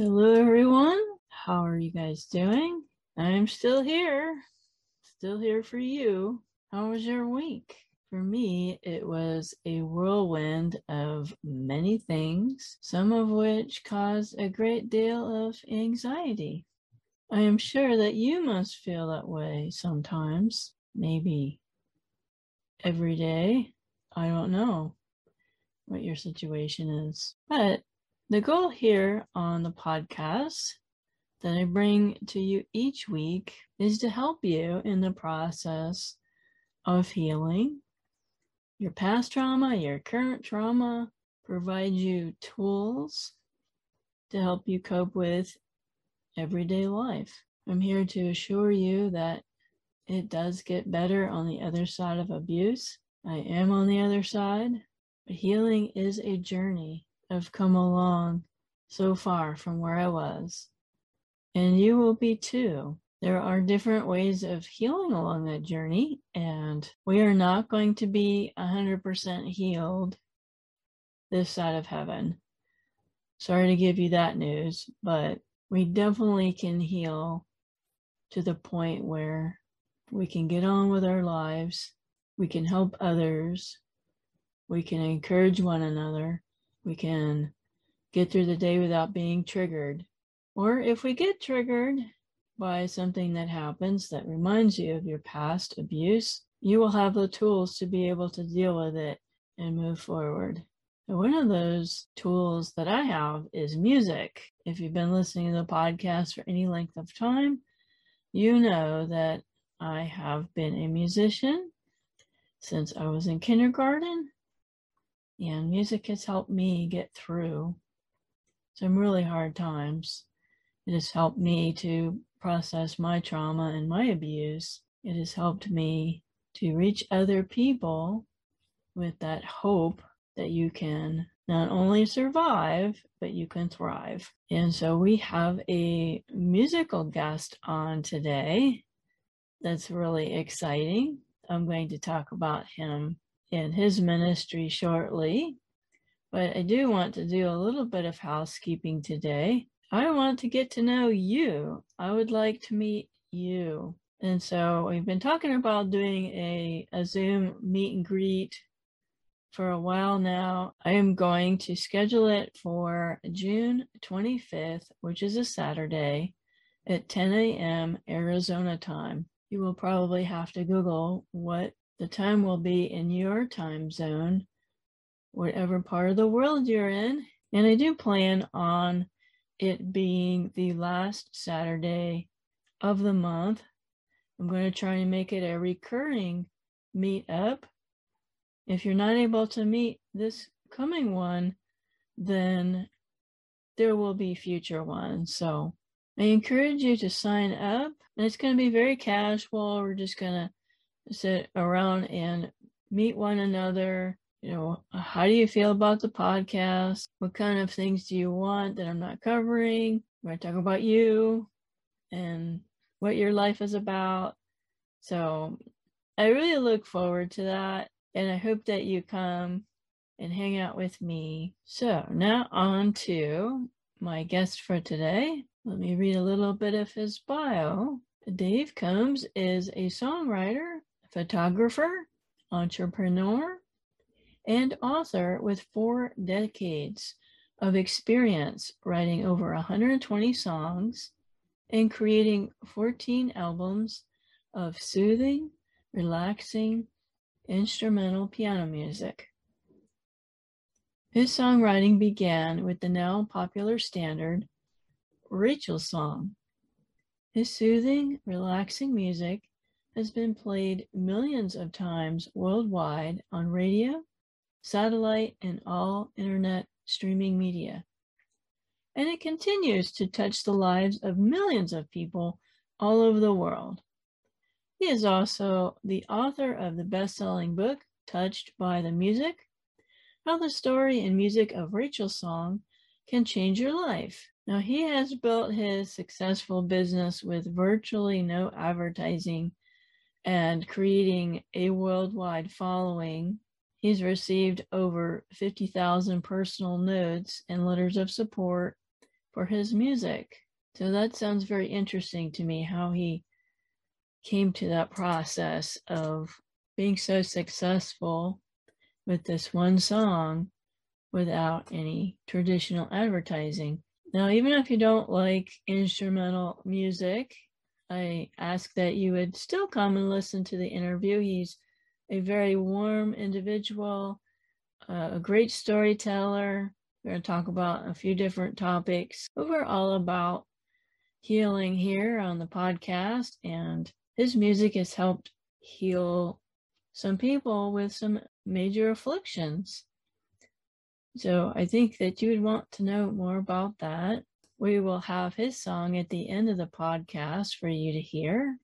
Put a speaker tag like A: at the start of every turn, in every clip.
A: Hello, everyone. How are you guys doing? I'm still here, still here for you. How was your week? For me, it was a whirlwind of many things, some of which caused a great deal of anxiety. I am sure that you must feel that way sometimes, maybe every day. I don't know what your situation is. But the goal here on the podcast that I bring to you each week is to help you in the process of healing your past trauma, your current trauma, provide you tools to help you cope with everyday life. I'm here to assure you that it does get better on the other side of abuse. I am on the other side, but healing is a journey I've come along so far from where I was. And you will be too. There are different ways of healing along that journey, and we are not going to be 100% healed this side of heaven. Sorry to give you that news, but we definitely can heal to the point where we can get on with our lives, we can help others, we can encourage one another, we can get through the day without being triggered. Or if we get triggered by something that happens that reminds you of your past abuse, you will have the tools to be able to deal with it and move forward. And one of those tools that I have is music. If you've been listening to the podcast for any length of time, you know that I have been a musician since I was in kindergarten and music has helped me get through some really hard times. It has helped me to process my trauma and my abuse. It has helped me to reach other people with that hope that you can not only survive, but you can thrive. And so we have a musical guest on today that's really exciting. I'm going to talk about him in his ministry shortly. But I do want to do a little bit of housekeeping today. I want to get to know you. I would like to meet you. And so we've been talking about doing a, a Zoom meet and greet for a while now. I am going to schedule it for June 25th, which is a Saturday at 10 a.m. Arizona time. You will probably have to Google what the time will be in your time zone, whatever part of the world you're in. And I do plan on it being the last Saturday of the month. I'm going to try and make it a recurring meetup. If you're not able to meet this coming one, then there will be future ones. So I encourage you to sign up. And it's going to be very casual. We're just going to sit around and meet one another. You know, how do you feel about the podcast? What kind of things do you want that I'm not covering? We're going to talk about you and what your life is about. So I really look forward to that. And I hope that you come and hang out with me. So now on to my guest for today. Let me read a little bit of his bio. Dave Combs is a songwriter, photographer, entrepreneur, and author with four decades of experience writing over 120 songs and creating 14 albums of soothing, relaxing, instrumental piano music. His songwriting began with the now popular standard Rachel's Song. His soothing, relaxing music has been played millions of times worldwide on radio, satellite, and all internet streaming media. and it continues to touch the lives of millions of people all over the world. He is also the author of the best selling book, Touched by the Music How the Story and Music of Rachel's Song Can Change Your Life. Now, he has built his successful business with virtually no advertising and creating a worldwide following. He's received over 50,000 personal notes and letters of support for his music. So that sounds very interesting to me how he came to that process of being so successful with this one song without any traditional advertising. Now, even if you don't like instrumental music, I ask that you would still come and listen to the interview. He's a very warm individual, uh, a great storyteller. We're going to talk about a few different topics. But we're all about healing here on the podcast, and his music has helped heal some people with some major afflictions. So I think that you would want to know more about that. We will have his song at the end of the podcast for you to hear.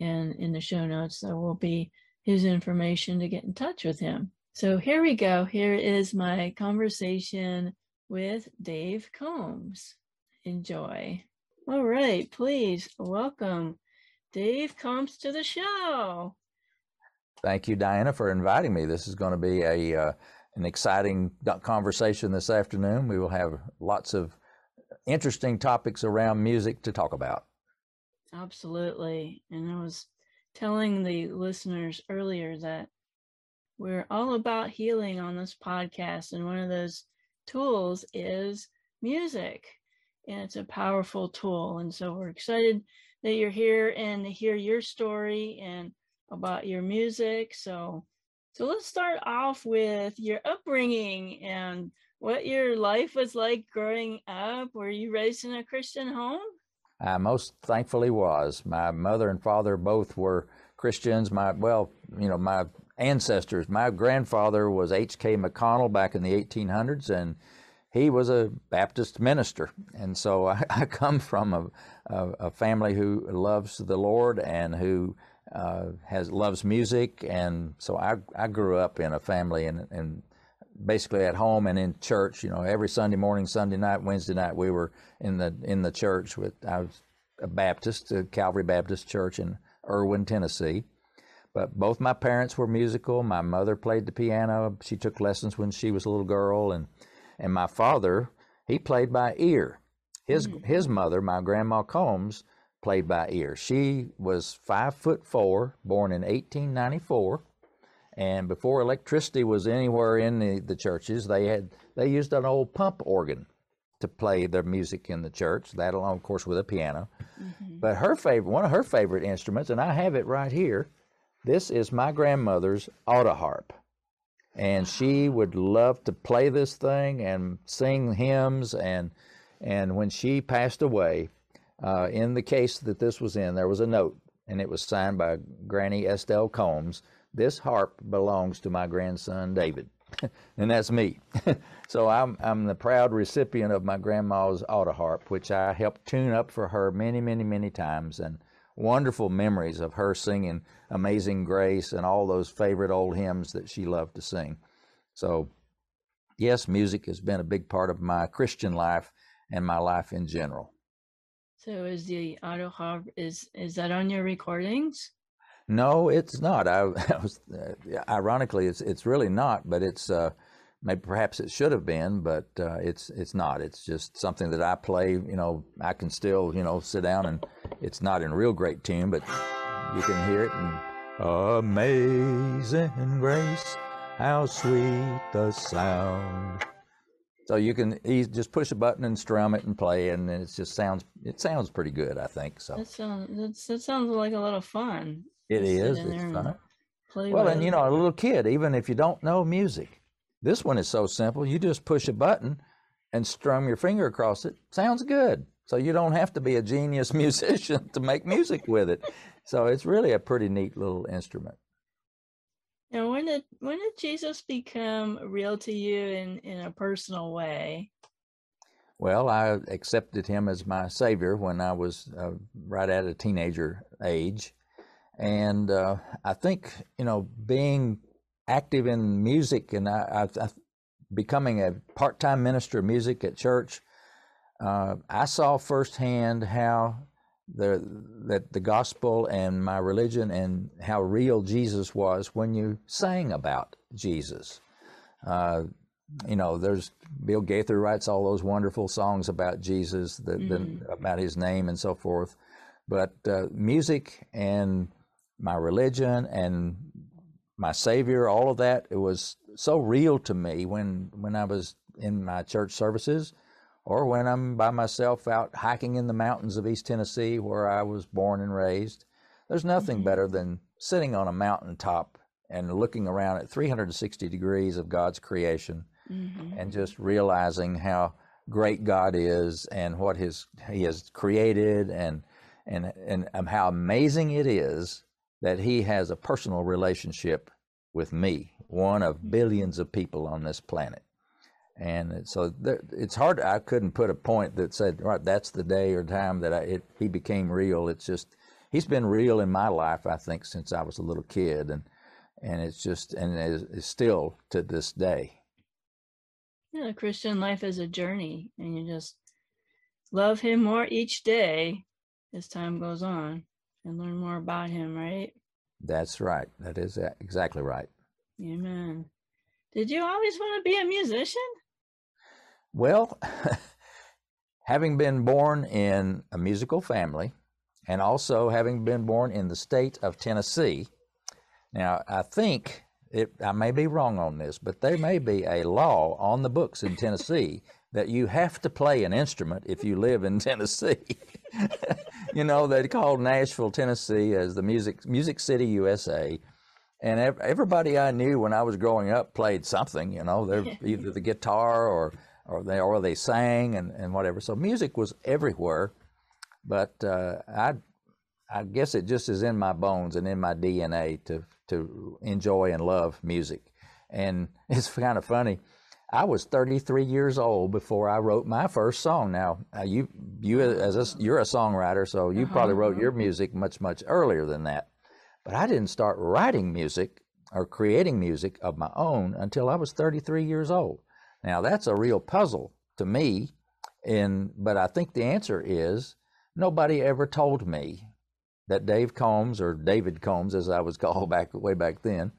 A: And in the show notes, there will be his information to get in touch with him. So here we go. Here is my conversation with Dave Combs. Enjoy. All right, please welcome Dave Combs to the show.
B: Thank you, Diana, for inviting me. This is going to be a uh, an exciting conversation this afternoon. We will have lots of interesting topics around music to talk about.
A: Absolutely. And I was telling the listeners earlier that we're all about healing on this podcast. And one of those tools is music. And it's a powerful tool. And so we're excited that you're here and to hear your story and about your music. So so let's start off with your upbringing and what your life was like growing up. Were you raised in a Christian home?
B: I most thankfully was. My mother and father both were Christians. My well, you know, my ancestors. My grandfather was H.K. McConnell back in the 1800s, and he was a Baptist minister. And so I, I come from a, a, a, family who loves the Lord and who uh, has loves music. And so I, I grew up in a family and, and basically at home and in church. You know, every Sunday morning, Sunday night, Wednesday night, we were in the in the church with I was a Baptist, a Calvary Baptist Church in Erwin, Tennessee. But both my parents were musical. My mother played the piano. She took lessons when she was a little girl, and and my father he played by ear. His mm-hmm. his mother, my grandma Combs, played by ear. She was five foot four, born in 1894 and before electricity was anywhere in the, the churches, they had they used an old pump organ to play their music in the church. That along, of course, with a piano. Mm-hmm. But her favorite, one of her favorite instruments, and I have it right here. This is my grandmother's auto harp, and she would love to play this thing and sing hymns. and And when she passed away, uh, in the case that this was in, there was a note, and it was signed by Granny Estelle Combs this harp belongs to my grandson David, and that's me. so I'm I'm the proud recipient of my grandma's auto harp, which I helped tune up for her many, many, many times, and wonderful memories of her singing Amazing Grace and all those favorite old hymns that she loved to sing. So, yes, music has been a big part of my Christian life and my life in general.
A: So, is the auto harp is is that on your recordings?
B: No, it's not. I, I was uh, ironically, it's it's really not, but it's uh, maybe perhaps it should have been, but uh, it's it's not. It's just something that I play. You know, I can still you know sit down and it's not in real great tune, but you can hear it. And Amazing grace, how sweet the sound. So you can just push a button and strum it and play, and it just sounds it sounds pretty good. I think so.
A: That sounds that sounds like a lot of fun.
B: It is. It's fun. Well, and you know, a little kid, even if you don't know music, this one is so simple. You just push a button and strum your finger across it. Sounds good. So you don't have to be a genius musician to make music with it. So it's really a pretty neat little instrument.
A: Now, when did when did Jesus become real to you in in a personal way?
B: well, I accepted him as my savior when I was uh, right at a teenager age. And uh, I think, you know, being active in music and I, I, I becoming a part time minister of music at church, uh, I saw firsthand how the that the gospel and my religion and how real Jesus was when you sang about Jesus. Uh, you know, there's Bill Gaither writes all those wonderful songs about Jesus, the, mm. the, about his name and so forth. But uh, music and my religion and my Savior, all of that, it was so real to me when when I was in my church services or when I'm by myself out hiking in the mountains of East Tennessee where I was born and raised. There's nothing mm-hmm. better than sitting on a mountaintop and looking around at 360 degrees of God's creation mm-hmm. and just realizing how great God is and what his he has created and and and how amazing it is that he has a personal relationship with me, one of mm-hmm. billions of people on this planet. And so there, it's hard. I couldn't put a point that said, right, that's the day or time that I, it, he became real. It's just, he's been real in my life, I think, since I was a little kid. And, and it's just, and it is still to this day.
A: Yeah, Christian life is a journey, and you just love him more each day as time goes on and learn more about him, right?
B: That's right. That is exactly right.
A: Amen. Did you always want to be a musician?
B: Well, having been born in a musical family and also having been born in the state of Tennessee, now I think it, I may be wrong on this, but there may be a law on the books in Tennessee that you have to play an instrument if you live in Tennessee. you know, they called Nashville, Tennessee as the music music city USA. And everybody I knew when I was growing up played something, you know, they're either the guitar or or they or they sang and, and whatever. So music was everywhere. But uh, I I guess it just is in my bones and in my DNA to to enjoy and love music. And it's kind of funny. I was 33 years old before I wrote my first song. Now, uh, you you as a, you're a songwriter, so you uh-huh. probably wrote your music much much earlier than that. But I didn't start writing music or creating music of my own until I was 33 years old. Now, that's a real puzzle to me, and but I think the answer is nobody ever told me that Dave Combs or David Combs, as I was called back way back then,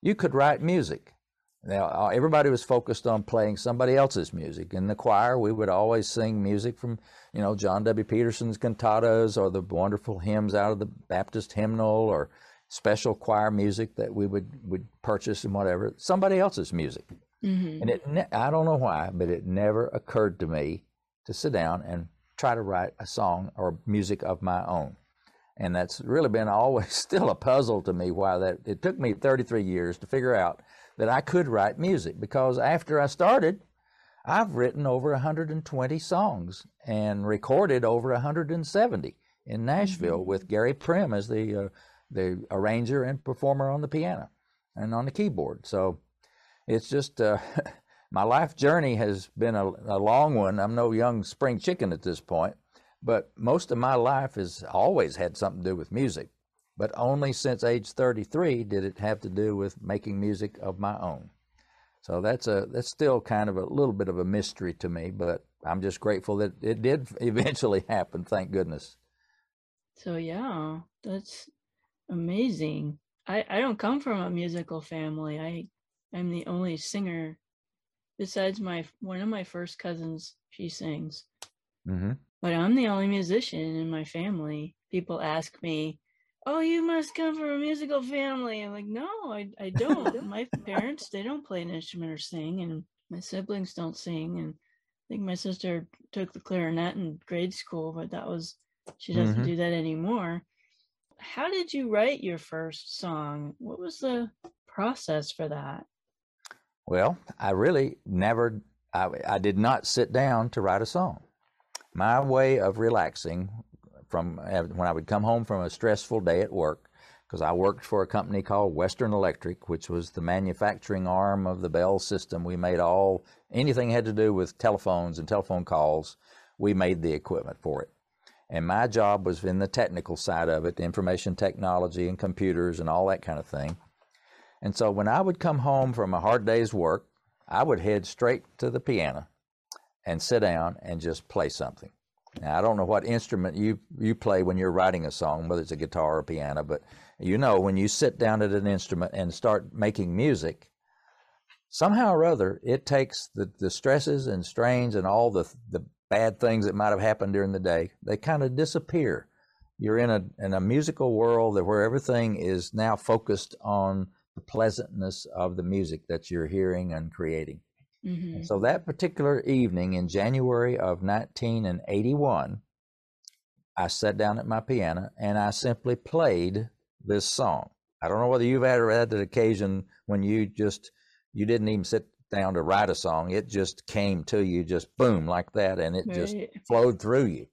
B: you could write music. Now, uh, everybody was focused on playing somebody else's music. In the choir, we would always sing music from, you know, John W. Peterson's cantatas or the wonderful hymns out of the Baptist hymnal or special choir music that we would, would purchase and whatever. Somebody else's music. Mm-hmm. And it, ne- I don't know why, but it never occurred to me to sit down and try to write a song or music of my own. And that's really been always still a puzzle to me why that it took me 33 years to figure out that I could write music because after I started, I've written over 120 songs and recorded over 170 in Nashville mm-hmm. with Gary Prim as the uh, the arranger and performer on the piano and on the keyboard. So it's just uh, my life journey has been a, a, long one. I'm no young spring chicken at this point, but most of my life has always had something to do with music but only since age 33 did it have to do with making music of my own. So that's a that's still kind of a little bit of a mystery to me, but I'm just grateful that it did eventually happen. Thank goodness.
A: So yeah, that's amazing. I I don't come from a musical family. I I'm the only singer besides my one of my first cousins. She sings, mm-hmm. but I'm the only musician in my family. People ask me, oh, you must come from a musical family. I'm like, no, I, I don't. my parents, they don't play an instrument or sing, and my siblings don't sing. And I think my sister took the clarinet in grade school, but that was, she doesn't mm-hmm. do that anymore. How did you write your first song? What was the process for that?
B: Well, I really never, I, I did not sit down to write a song. My way of relaxing from eh, when I would come home from a stressful day at work, because I worked for a company called Western Electric, which was the manufacturing arm of the Bell system. We made all anything had to do with telephones and telephone calls. We made the equipment for it. And my job was in the technical side of it, the information technology and computers and all that kind of thing. And so when I would come home from a hard day's work, I would head straight to the piano and sit down and just play something. Now, I don't know what instrument you, you play when you're writing a song, whether it's a guitar or piano, but you know when you sit down at an instrument and start making music, somehow or other, it takes the, the stresses and strains and all the, the bad things that might have happened during the day, they kind of disappear. You're in a in a musical world where everything is now focused on the pleasantness of the music that you're hearing and creating. Mm-hmm. So that particular evening in January of 1981, I sat down at my piano and I simply played this song. I don't know whether you've ever had that occasion when you just you didn't even sit down to write a song. It just came to you, just boom, like that, and it right. just flowed through you.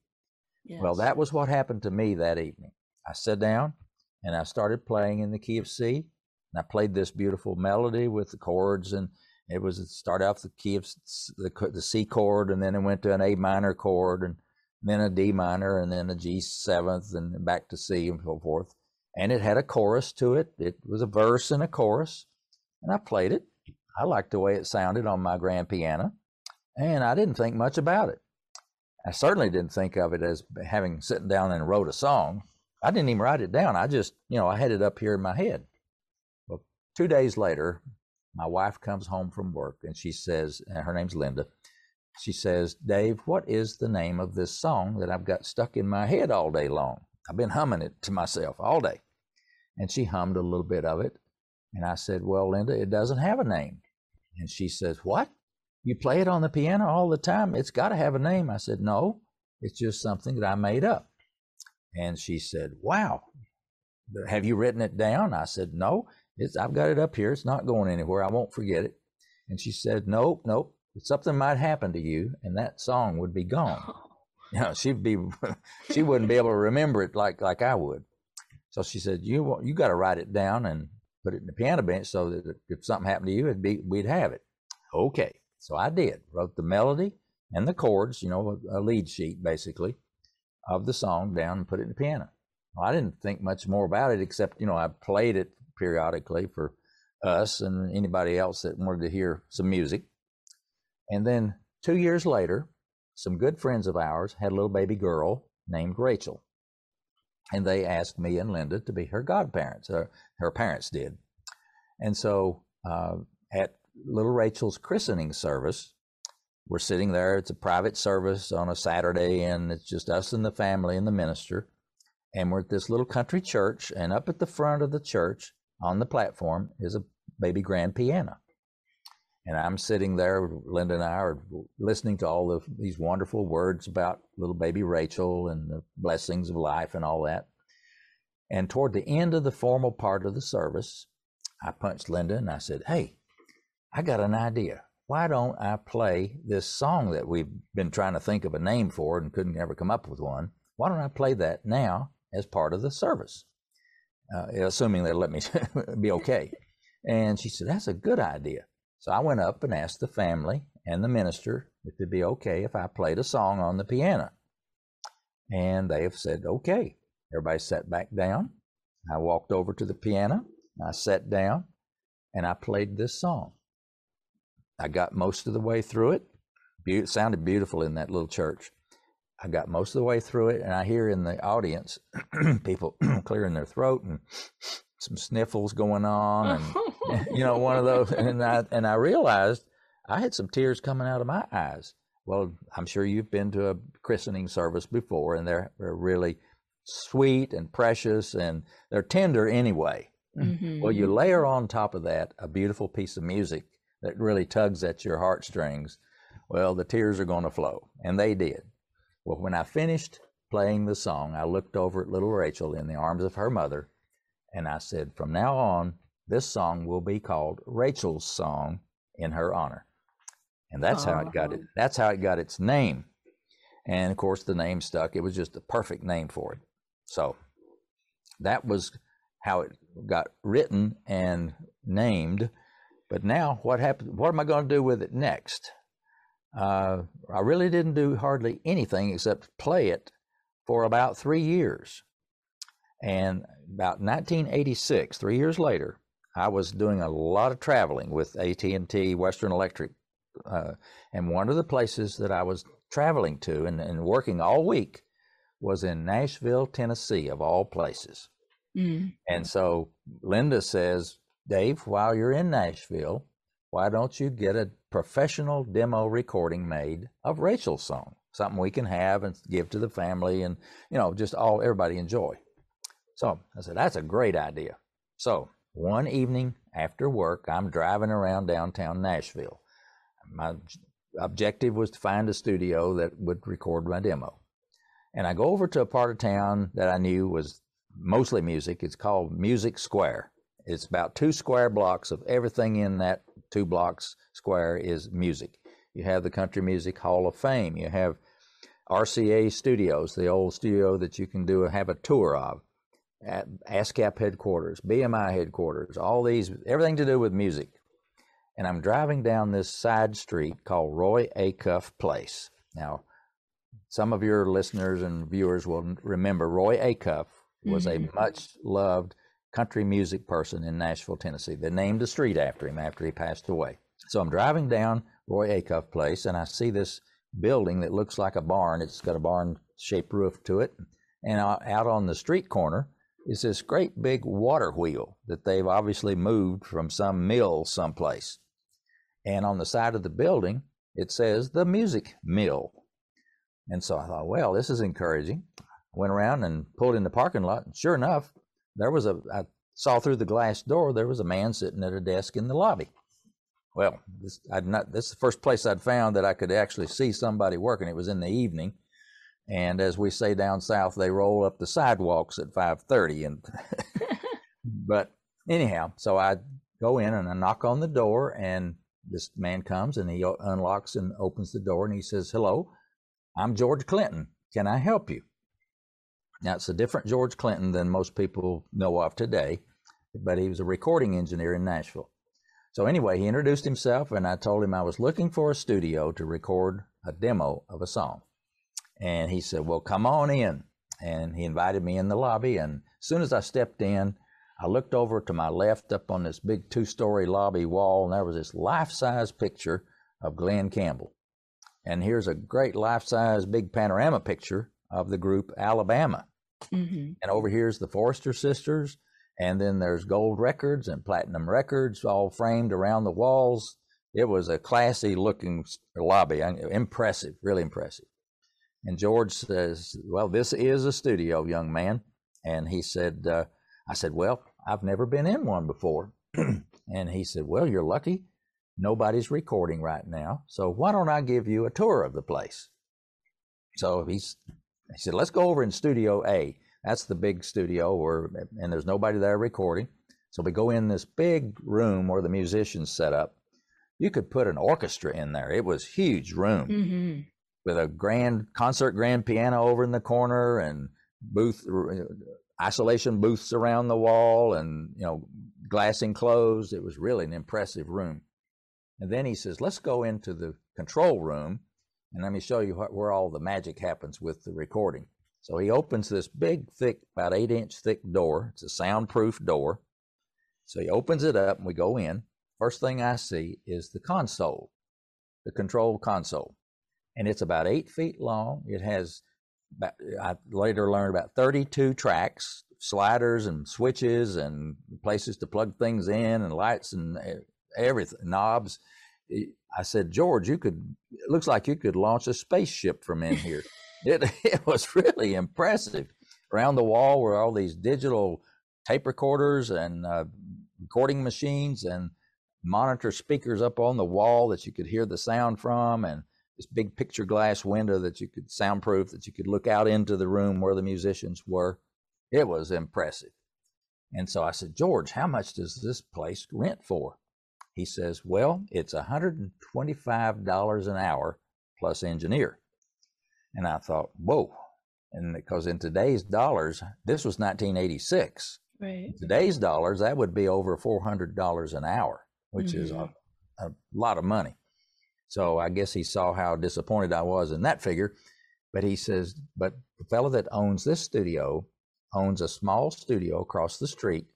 B: Yes. Well, that was what happened to me that evening. I sat down and I started playing in the key of C, and I played this beautiful melody with the chords, and it was it started off the key of the, the C chord, and then it went to an A minor chord, and then a D minor, and then a G seventh, and back to C, and so forth. And it had a chorus to it. It was a verse and a chorus, and I played it I liked the way it sounded on my grand piano, and I didn't think much about it. I certainly didn't think of it as having sitting down and wrote a song. I didn't even write it down. I just, you know, I had it up here in my head. Well, two days later, my wife comes home from work and she says, and her name's Linda. She says, Dave, what is the name of this song that I've got stuck in my head all day long? I've been humming it to myself all day. And she hummed a little bit of it. And I said, Well, Linda, it doesn't have a name. And she says, What? You play it on the piano all the time? It's got to have a name. I said, No, it's just something that I made up. And she said, Wow, have you written it down? I said, No, it's, I've got it up here. It's not going anywhere. I won't forget it. And she said, Nope, nope. Something might happen to you, and that song would be gone. Oh. You know, she'd be, she wouldn't be able to remember it like like I would. So she said, "You you got to write it down and put it in the piano bench so that if something happened to you, it'd be we'd have it. Okay, so I did. Wrote the melody and the chords, you know, a, a lead sheet basically of the song down and put it in the piano. Well, I didn't think much more about it except, you know, I played it periodically for us and anybody else that wanted to hear some music. And then two years later, some good friends of ours had a little baby girl named Rachel and they asked me and Linda to be her godparents. Her, her parents did. And so uh, at little Rachel's christening service, we're sitting there. It's a private service on a Saturday, and it's just us and the family and the minister. And we're at this little country church, and up at the front of the church on the platform is a baby grand piano. And I'm sitting there, Linda and I are listening to all of these wonderful words about little baby Rachel and the blessings of life and all that. And toward the end of the formal part of the service, I punched Linda and I said, Hey, I got an idea. Why don't I play this song that we've been trying to think of a name for and couldn't ever come up with one? Why don't I play that now as part of the service? Uh, assuming they'll let me be okay. And she said, That's a good idea. So I went up and asked the family and the minister if it'd be okay if I played a song on the piano. And they have said, okay. Everybody sat back down. I walked over to the piano. I sat down and I played this song. I got most of the way through it. Be- it sounded beautiful in that little church. I got most of the way through it, and I hear in the audience people clearing their throat and some sniffles going on, and you know, one of those. And I and I realized I had some tears coming out of my eyes. Well, I'm sure you've been to a christening service before, and they're, they're really sweet and precious, and they're tender anyway. Mm-hmm. Well, you layer on top of that a beautiful piece of music that really tugs at your heartstrings. Well, the tears are going to flow, and they did. Well, when I finished playing the song, I looked over at little Rachel in the arms of her mother, and I said, from now on, this song will be called Rachel's Song in her honor. And that's how it got it. That's how it got its name. And of course, the name stuck. It was just the perfect name for it. So that was how it got written and named. But now, what happened? What am I going to do with it next? Uh, I really didn't do hardly anything except play it for about three years. And about 1986, three years later, I was doing a lot of traveling with AT&T, Western Electric, uh, and one of the places that I was traveling to and, and, working all week was in Nashville, Tennessee, of all places. Mm. And so Linda says, Dave, while you're in Nashville, why don't you get a professional demo recording made of Rachel's song? Something we can have and give to the family and, you know, just all everybody enjoy. So I said, that's a great idea. So one evening after work, I'm driving around downtown Nashville. My objective was to find a studio that would record my demo. And I go over to a part of town that I knew was mostly music. It's called Music Square. It's about two square blocks of everything in that two blocks square is music. You have the Country Music Hall of Fame. You have RCA Studios, the old studio that you can do have a tour of. At ASCAP headquarters, BMI headquarters, all these, everything to do with music. And I'm driving down this side street called Roy Acuff Place. Now, some of your listeners and viewers will remember Roy Acuff was mm-hmm. a much loved country music person in Nashville, Tennessee. They named a street after him after he passed away. So I'm driving down Roy Acuff Place and I see this building that looks like a barn. It's got a barn shaped roof to it. And out on the street corner is this great big water wheel that they've obviously moved from some mill someplace. And on the side of the building, it says the music mill. And so I thought, well, this is encouraging. Went around and pulled in the parking lot. And sure enough, there was a, I saw through the glass door, there was a man sitting at a desk in the lobby. Well, this, I'd not, this is the first place I'd found that I could actually see somebody working. It was in the evening. And as we say down south, they roll up the sidewalks at 5:30. And but anyhow, so I go in and I knock on the door, and this man comes and he unlocks and opens the door and he says, "Hello, I'm George Clinton. Can I help you?" Now it's a different George Clinton than most people know of today, but he was a recording engineer in Nashville. So anyway, he introduced himself, and I told him I was looking for a studio to record a demo of a song. And he said, Well, come on in. And he invited me in the lobby. And as soon as I stepped in, I looked over to my left up on this big two story lobby wall, and there was this life size picture of Glen Campbell. And here's a great life size big panorama picture of the group Alabama. Mm-hmm. And over here's the Forester sisters. And then there's gold records and platinum records all framed around the walls. It was a classy looking lobby, impressive, really impressive. And George says, Well, this is a studio, young man. And he said, uh, I said, Well, I've never been in one before. and he said, Well, you're lucky. Nobody's recording right now. So why don't I give you a tour of the place? So he's, he said, Let's go over in Studio A. That's the big studio where, and there's nobody there recording. So we go in this big room where the musicians set up. You could put an orchestra in there. It was huge room. Mm-hmm with a grand concert grand piano over in the corner and booth isolation booths around the wall and you know glass enclosed it was really an impressive room and then he says let's go into the control room and let me show you what, where all the magic happens with the recording. So he opens this big thick about eight inch thick door. It's a soundproof door. So he opens it up and we go in. First thing i see is the console the control console. And it's about eight feet long. It has, I later learned about 32 tracks, sliders and switches and places to plug things in and lights and eh, everything, knobs. I said, George, you could, it looks like you could launch a spaceship from in here. it, it was really impressive. Around the wall were all these digital tape recorders and uh, recording machines and monitor speakers up on the wall that you could hear the sound from and this big picture glass window that you could soundproof that you could look out into the room where the musicians were. It was impressive. And so I said, George, how much does this place rent for? He says, Well, it's $125 an hour plus engineer. And I thought, Whoa. And because in today's dollars, this was 1986.
A: Right.
B: Today's dollars, that would be over $400 an hour, which mm-hmm. is a, a lot of money. So I guess he saw how disappointed I was in that figure. But he says, but the fellow that owns this studio owns a small studio across the street,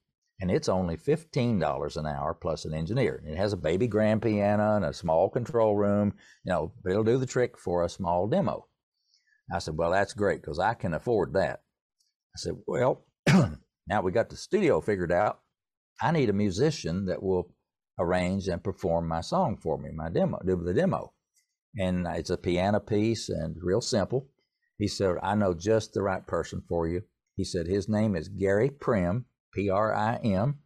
B: and it's only $15 an hour plus an engineer. It has a baby grand piano and a small control room, you know, but it'll do the trick for a small demo. I said, well, that's great because I can afford that. I said, well, now we got the studio figured out. I need a musician that will arrange and perform my song for me, my demo, do the demo. And it's a piano piece and real simple. He said, I know just the right person for you. He said, his name is Gary Prim, P R I M.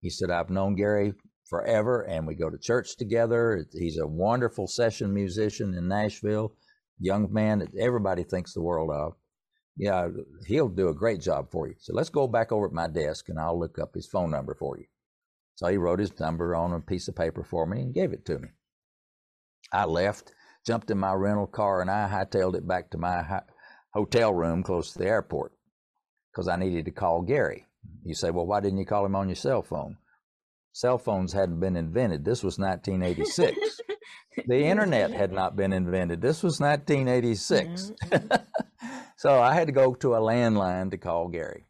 B: He said, I've known Gary forever and we go to church together. He's a wonderful session musician in Nashville, young man that everybody thinks the world of. Yeah, he'll do a great job for you. So let's go back over at my desk and I'll look up his phone number for you. So he wrote his number on a piece of paper for me and gave it to me. I left, jumped in my rental car, and I hightailed it back to my hotel room close to the airport because I needed to call Gary. You say, well, why didn't you call him on your cell phone? Cell phones hadn't been invented. This was 1986. the internet had not been invented. This was 1986. Mm-hmm. so I had to go to a landline to call Gary.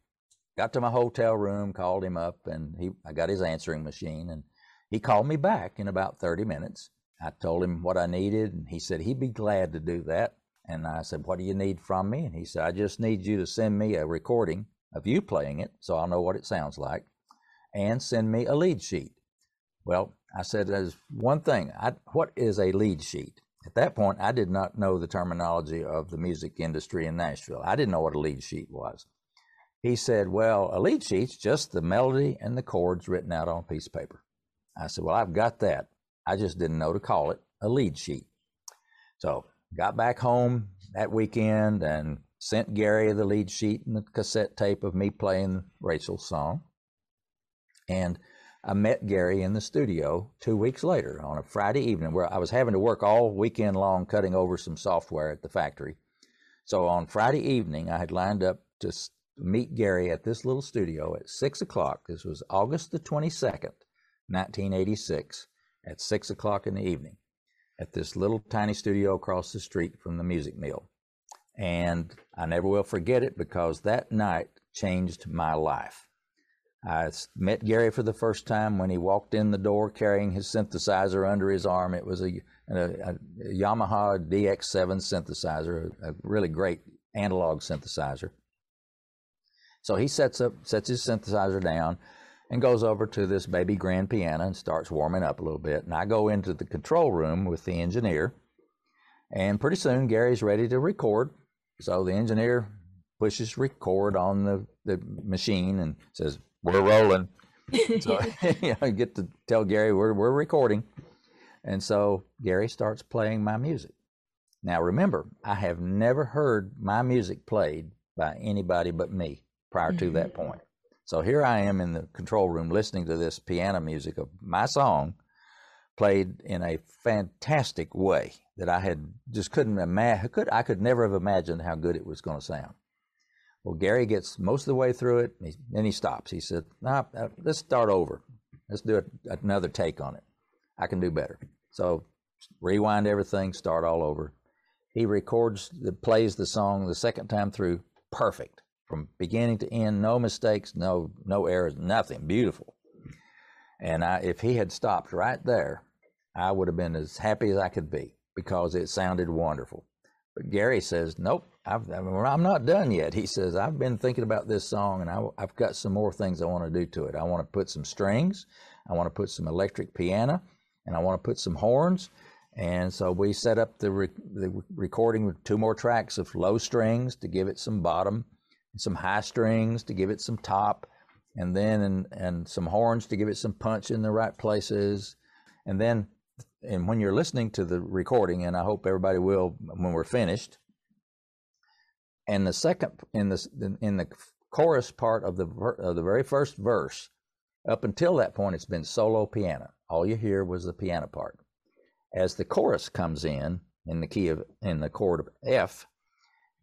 B: Got to my hotel room, called him up, and he I got his answering machine, and he called me back in about 30 minutes. I told him what I needed, and he said he'd be glad to do that. And I said, What do you need from me? And he said, I just need you to send me a recording of you playing it so I'll know what it sounds like, and send me a lead sheet. Well, I said, There's one thing. I, what is a lead sheet? At that point, I did not know the terminology of the music industry in Nashville. I didn't know what a lead sheet was. He said, Well, a lead sheet's just the melody and the chords written out on a piece of paper. I said, Well, I've got that. I just didn't know to call it a lead sheet. So got back home that weekend and sent Gary the lead sheet and the cassette tape of me playing Rachel's song. And I met Gary in the studio two weeks later on a Friday evening where I was having to work all weekend long cutting over some software at the factory. So on Friday evening, I had lined up to meet Gary at this little studio at six o'clock. This was August the 22nd, 1986, at six o'clock in the evening at this little tiny studio across the street from the music mill. And I never will forget it because that night changed my life. I met Gary for the first time when he walked in the door carrying his synthesizer under his arm. It was a, a, a Yamaha DX7 synthesizer, a really great analog synthesizer. So he sets up, sets his synthesizer down, and goes over to this baby grand piano and starts warming up a little bit. And I go into the control room with the engineer, and pretty soon Gary's ready to record. So the engineer pushes record on the, the machine and says, "We're rolling." so you know, I get to tell Gary we're we're recording, and so Gary starts playing my music. Now remember, I have never heard my music played by anybody but me prior mm-hmm. to that mm-hmm. point. So here I am in the control room listening to this piano music of my song played in a fantastic way that I had just couldn't imagine. Could I could never have imagined how good it was going to sound. Well, Gary gets most of the way through it, and then he stops. He said, nah, uh, "Let's start over. Let's do another take on it. I can do better." So rewind everything, start all over. He records, the, plays the song the second time through, perfect from beginning to end, no mistakes, no no errors, nothing. Beautiful. And I, if he had stopped right there, I would have been as happy as I could be because it sounded wonderful. But Gary says, "Nope, I've, I'm not done yet." He says, "I've been thinking about this song, and I, I've got some more things I want to do to it. I want to put some strings, I want to put some electric piano, and I want to put some horns." And so we set up the, re- the recording with two more tracks of low strings to give it some bottom some high strings to give it some top, and then and, and some horns to give it some punch in the right places. And then, and when you're listening to the recording, and I hope everybody will when we're finished, and the second in the in the chorus part of the of the very first verse, up until that point, it's been solo piano. All you hear was the piano part. As the chorus comes in in the key of in the chord of F,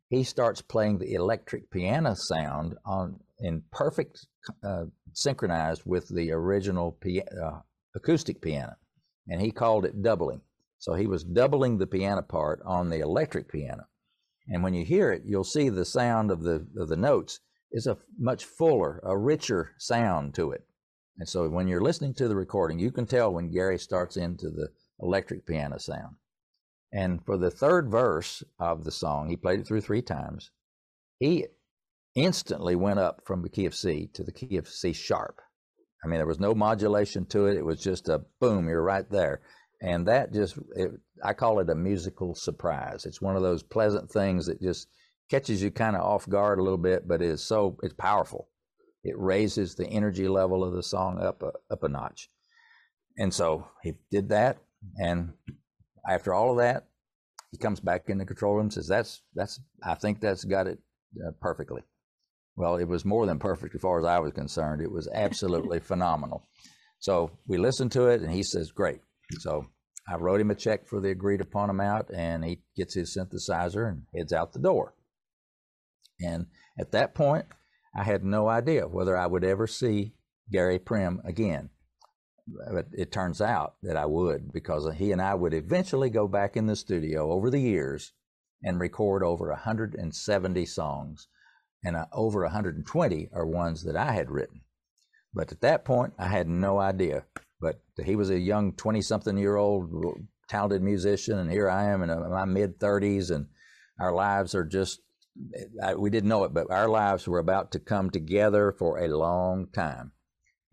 B: he starts playing the electric piano sound on in perfect uh, synchronized with the original uh, acoustic piano, and he called it doubling. So he was doubling the piano part on the electric piano, and when you hear it, you'll see the sound of the of the notes is a much fuller, a richer sound to it. And so when you're listening to the recording, you can tell when Gary starts into the electric piano sound. And for the third verse of the song, he played it through three times. He instantly went up from the key of C to the key of C sharp. I mean, there was no modulation to it. It was just a boom, you're right there. And that just, it, I call it a musical surprise. It's one of those pleasant things that just catches you kind of off guard a little bit, but it's so, it's powerful. It raises the energy level of the song up a, up a notch. And so he did that. And after all of that, he comes back in the control room, and says, that's, that's, I think that's got it uh, perfectly. Well, it was more than perfect as far as I was concerned. It was absolutely phenomenal. So we listened to it, and he says, "Great." So I wrote him a check for the agreed upon amount, and he gets his synthesizer and heads out the door. And at that point, I had no idea whether I would ever see Gary Prim again. But it turns out that I would because he and I would eventually go back in the studio over the years and record over 170 songs and uh, over 120 are ones that I had written. But at that point, I had no idea. But he was a young 20 something year old talented musician, and here I am in my mid 30s, and our lives are just, I, we didn't know it, but our lives were about to come together for a long time.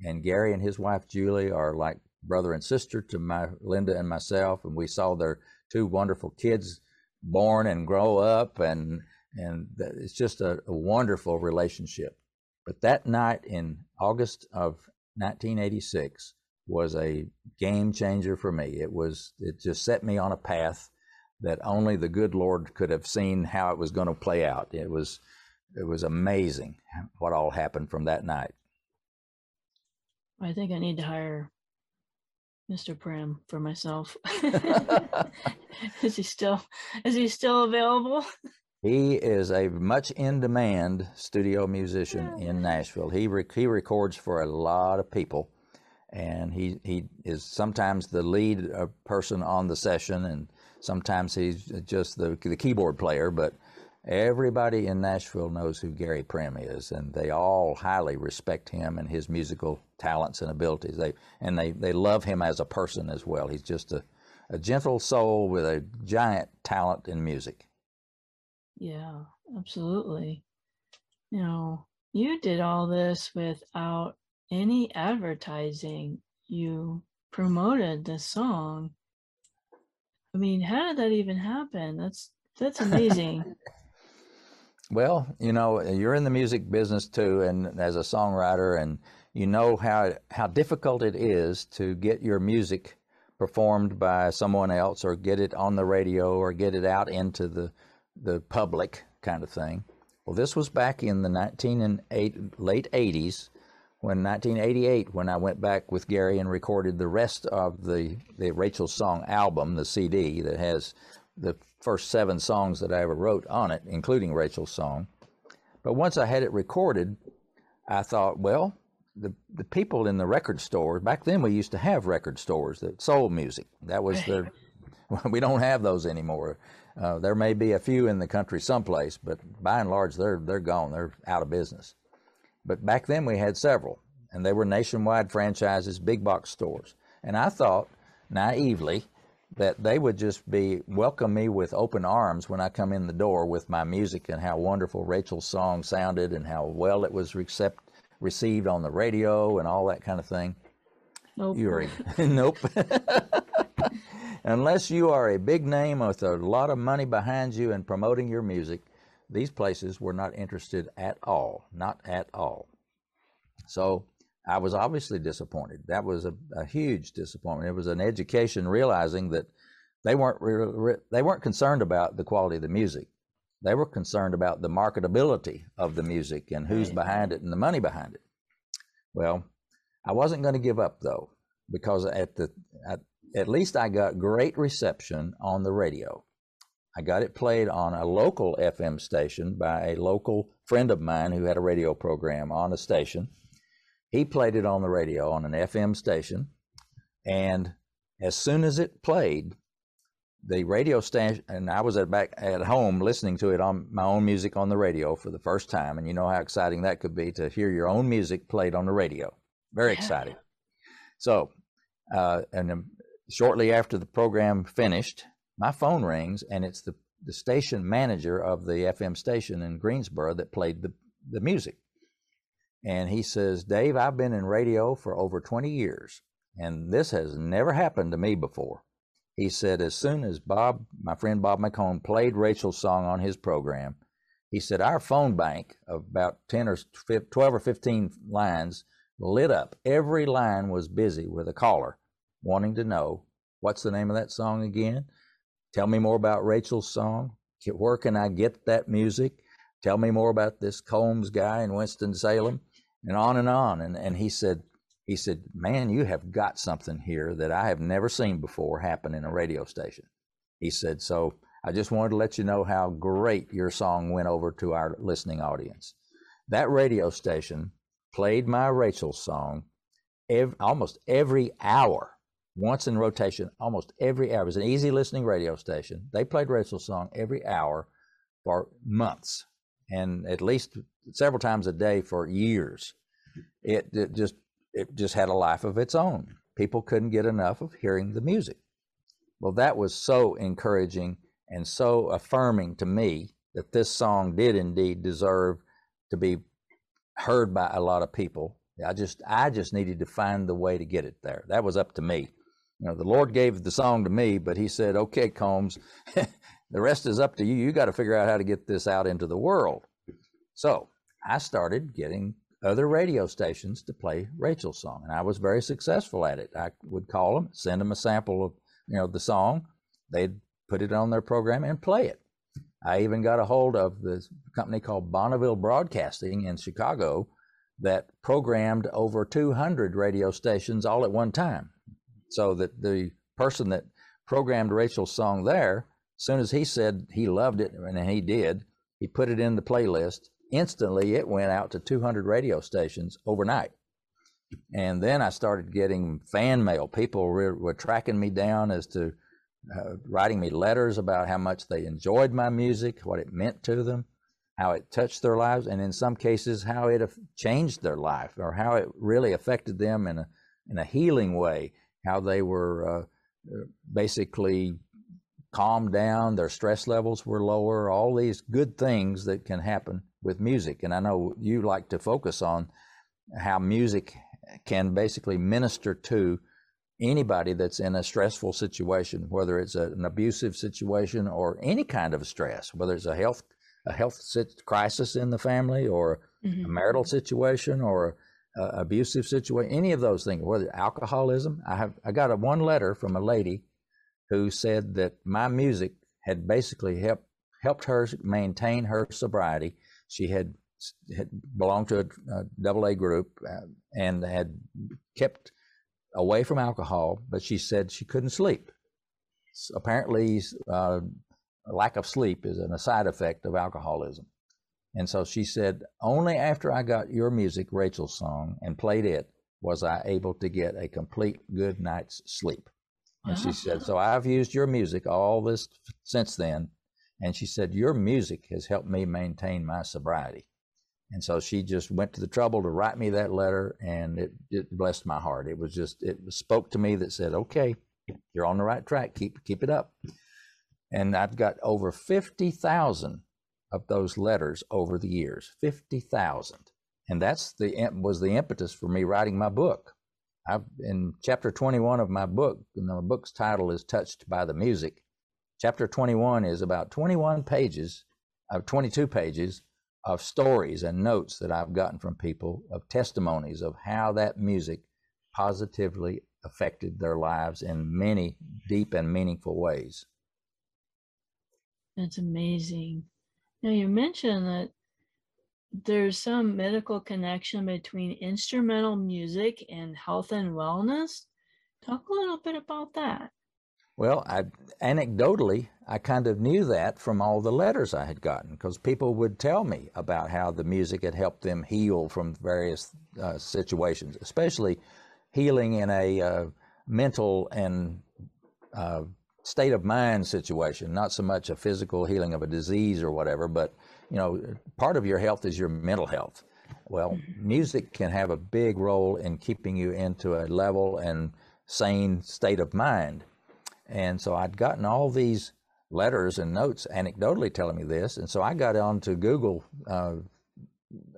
B: And Gary and his wife Julie are like brother and sister to my Linda and myself, and we saw their two wonderful kids born and grow up, and and it's just a, a wonderful relationship. But that night in August of 1986 was a game changer for me. It was it just set me on a path that only the good Lord could have seen how it was going to play out. It was it was amazing what all happened from that night.
A: I think I need to hire Mr. Prim for myself. is he still is he still available?
B: He is a much in demand studio musician in Nashville. He rec- he records for a lot of people, and he he is sometimes the lead uh, person on the session, and sometimes he's just the the keyboard player. But everybody in Nashville knows who Gary Prim is, and they all highly respect him and his musical talents and abilities. They and they they love him as a person as well. He's just a a gentle soul with a giant talent in music.
A: Yeah, absolutely. You know, you did all this without any advertising. You promoted the song. I mean, how did that even happen? That's that's amazing.
B: well, you know, you're in the music business too, and as a songwriter, and you know how how difficult it is to get your music performed by someone else, or get it on the radio, or get it out into the the public kind of thing. Well, this was back in the 19 and eight, late 80s, when 1988, when I went back with Gary and recorded the rest of the the Rachel Song album, the CD that has the first seven songs that I ever wrote on it, including Rachel's song. But once I had it recorded, I thought, well, the the people in the record stores back then we used to have record stores that sold music. That was the we don't have those anymore. Uh, there may be a few in the country someplace, but by and large, they're they're gone. They're out of business. But back then, we had several, and they were nationwide franchises, big box stores. And I thought naively that they would just be welcome me with open arms when I come in the door with my music and how wonderful Rachel's song sounded and how well it was recept- received on the radio and all that kind of thing.
A: Nope.
B: You're nope. Unless you are a big name with a lot of money behind you and promoting your music, these places were not interested at all. Not at all. So I was obviously disappointed. That was a, a huge disappointment. It was an education realizing that they weren't re- re- they weren't concerned about the quality of the music. They were concerned about the marketability of the music and who's behind it and the money behind it. Well, I wasn't going to give up though, because at the at, at least I got great reception on the radio. I got it played on a local FM station by a local friend of mine who had a radio program on a station. He played it on the radio on an FM station. And as soon as it played, the radio station, and I was at back at home listening to it on my own music on the radio for the first time, and you know how exciting that could be to hear your own music played on the radio. Very exciting. So, uh, and um, shortly after the program finished, my phone rings, and it's the the station manager of the FM station in Greensboro that played the the music. And he says, Dave, I've been in radio for over 20 years, and this has never happened to me before. He said, as soon as Bob, my friend Bob McCone, played Rachel's song on his program, he said, our phone bank of about 10 or 12 or 15 lines lit up. Every line was busy with a caller wanting to know what's the name of that song again? Tell me more about Rachel's song. Where can I get that music? Tell me more about this Combs guy in Winston-Salem, and on and on. And, and he said, he said, Man, you have got something here that I have never seen before happen in a radio station. He said, So I just wanted to let you know how great your song went over to our listening audience. That radio station played my Rachel song every, almost every hour, once in rotation, almost every hour. It was an easy listening radio station. They played Rachel's song every hour for months and at least several times a day for years. It, it just it just had a life of its own. People couldn't get enough of hearing the music. Well, that was so encouraging and so affirming to me that this song did indeed deserve to be heard by a lot of people. I just I just needed to find the way to get it there. That was up to me. You know, the Lord gave the song to me, but he said, "Okay, Combs, the rest is up to you. You got to figure out how to get this out into the world." So, I started getting other radio stations to play Rachel's song, and I was very successful at it. I would call them, send them a sample of you know the song, they'd put it on their program and play it. I even got a hold of this company called Bonneville Broadcasting in Chicago that programmed over 200 radio stations all at one time. So that the person that programmed Rachel's song there, as soon as he said he loved it, and he did, he put it in the playlist instantly it went out to 200 radio stations overnight. And then I started getting fan mail. People were, were tracking me down as to uh, writing me letters about how much they enjoyed my music, what it meant to them, how it touched their lives, and in some cases, how it changed their life or how it really affected them in a, in a healing way, how they were uh, basically calmed down, their stress levels were lower, all these good things that can happen with music. And I know you like to focus on how music can basically minister to anybody that's in a stressful situation, whether it's a, an abusive situation or any kind of stress, whether it's a health a health crisis in the family or mm-hmm. a marital situation or a abusive situation, any of those things, whether alcoholism. I have I got a one letter from a lady who said that my music had basically helped helped her maintain her sobriety she had, had belonged to a, double A group uh, and had kept away from alcohol, but she said she couldn't sleep. So apparently, uh, lack of sleep is a side effect of alcoholism. And so she said, only after I got your music, Rachel's song, and played it, was I able to get a complete good night's sleep. And she said, ah. so I've used your music all this since then, and she said, Your music has helped me maintain my sobriety. And so she just went to the trouble to write me that letter, and it, it blessed my heart. It was just, it spoke to me that said, Okay, you're on the right track. Keep, keep it up. And I've got over 50,000 of those letters over the years 50,000. And that's the was the impetus for me writing my book. I've in chapter 21 of my book, and the book's title is Touched by the Music. Chapter 21 is about 21 pages, of uh, 22 pages of stories and notes that I've gotten from people of testimonies of how that music positively affected their lives in many deep and meaningful ways.
A: That's amazing. Now, you mentioned that there's some medical connection between instrumental music and health and wellness. Talk a little bit about that.
B: Well, I, anecdotally, I kind of knew that from all the letters I had gotten because people would tell me about how the music had helped them heal from various uh, situations, especially healing in a uh, mental and uh, state of mind situation, not so much a physical healing of a disease or whatever, but you know, part of your health is your mental health. Well, mm-hmm. music can have a big role in keeping you into a level and sane state of mind. And so I'd gotten all these letters and notes anecdotally telling me this. And so I got onto Google uh,